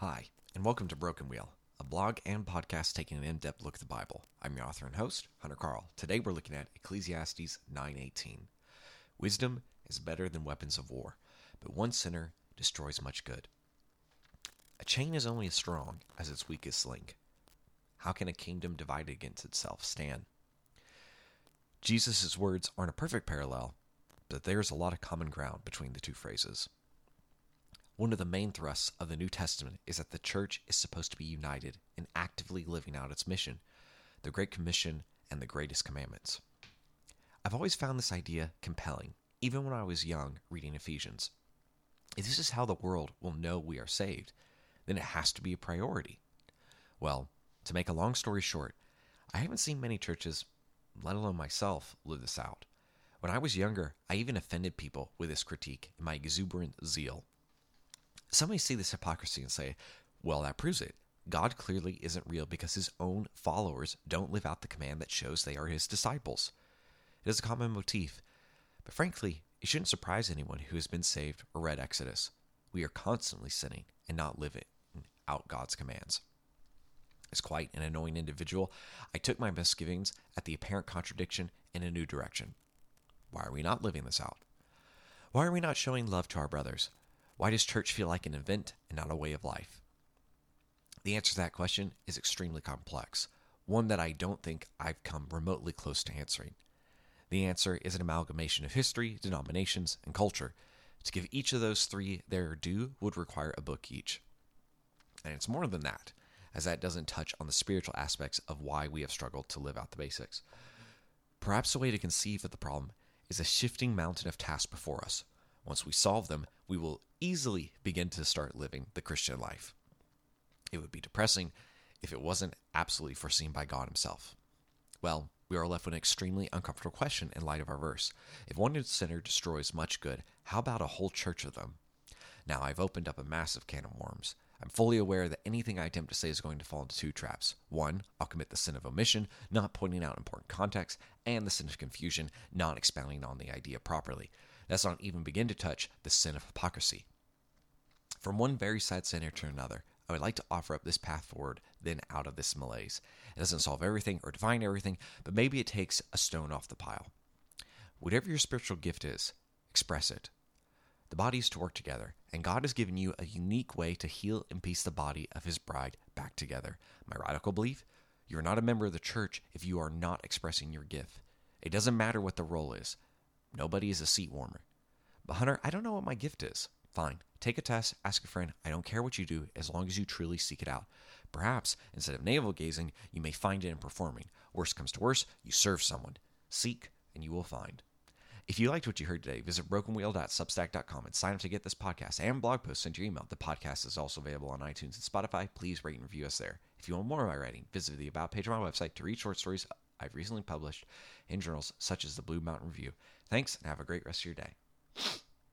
Hi, and welcome to Broken Wheel, a blog and podcast taking an in-depth look at the Bible. I'm your author and host, Hunter Carl. Today we're looking at Ecclesiastes 9:18. Wisdom is better than weapons of war, but one sinner destroys much good. A chain is only as strong as its weakest link. How can a kingdom divided against itself stand? Jesus' words aren't a perfect parallel, but there's a lot of common ground between the two phrases. One of the main thrusts of the New Testament is that the church is supposed to be united in actively living out its mission, the Great Commission, and the greatest commandments. I've always found this idea compelling, even when I was young reading Ephesians. If this is how the world will know we are saved, then it has to be a priority. Well, to make a long story short, I haven't seen many churches, let alone myself, live this out. When I was younger, I even offended people with this critique in my exuberant zeal. Some may see this hypocrisy and say, well, that proves it. God clearly isn't real because his own followers don't live out the command that shows they are his disciples. It is a common motif, but frankly, it shouldn't surprise anyone who has been saved or read Exodus. We are constantly sinning and not living out God's commands. As quite an annoying individual, I took my misgivings at the apparent contradiction in a new direction. Why are we not living this out? Why are we not showing love to our brothers? Why does church feel like an event and not a way of life? The answer to that question is extremely complex, one that I don't think I've come remotely close to answering. The answer is an amalgamation of history, denominations, and culture. To give each of those three their due would require a book each. And it's more than that, as that doesn't touch on the spiritual aspects of why we have struggled to live out the basics. Perhaps a way to conceive of the problem is a shifting mountain of tasks before us. Once we solve them, we will easily begin to start living the Christian life. It would be depressing if it wasn't absolutely foreseen by God Himself. Well, we are left with an extremely uncomfortable question in light of our verse. If one sinner destroys much good, how about a whole church of them? Now, I've opened up a massive can of worms. I'm fully aware that anything I attempt to say is going to fall into two traps. One, I'll commit the sin of omission, not pointing out important context, and the sin of confusion, not expounding on the idea properly. Let's not even begin to touch the sin of hypocrisy. From one very sad sinner to another, I would like to offer up this path forward, then out of this malaise. It doesn't solve everything or define everything, but maybe it takes a stone off the pile. Whatever your spiritual gift is, express it. The body is to work together, and God has given you a unique way to heal and piece the body of His bride back together. My radical belief you are not a member of the church if you are not expressing your gift. It doesn't matter what the role is. Nobody is a seat warmer. But Hunter, I don't know what my gift is. Fine. Take a test, ask a friend. I don't care what you do as long as you truly seek it out. Perhaps instead of navel gazing, you may find it in performing. Worst comes to worst, you serve someone. Seek and you will find. If you liked what you heard today, visit brokenwheel.substack.com and sign up to get this podcast and blog posts sent to your email. The podcast is also available on iTunes and Spotify. Please rate and review us there. If you want more of my writing, visit the About page on my website to read short stories I've recently published in journals such as the Blue Mountain Review. Thanks and have a great rest of your day.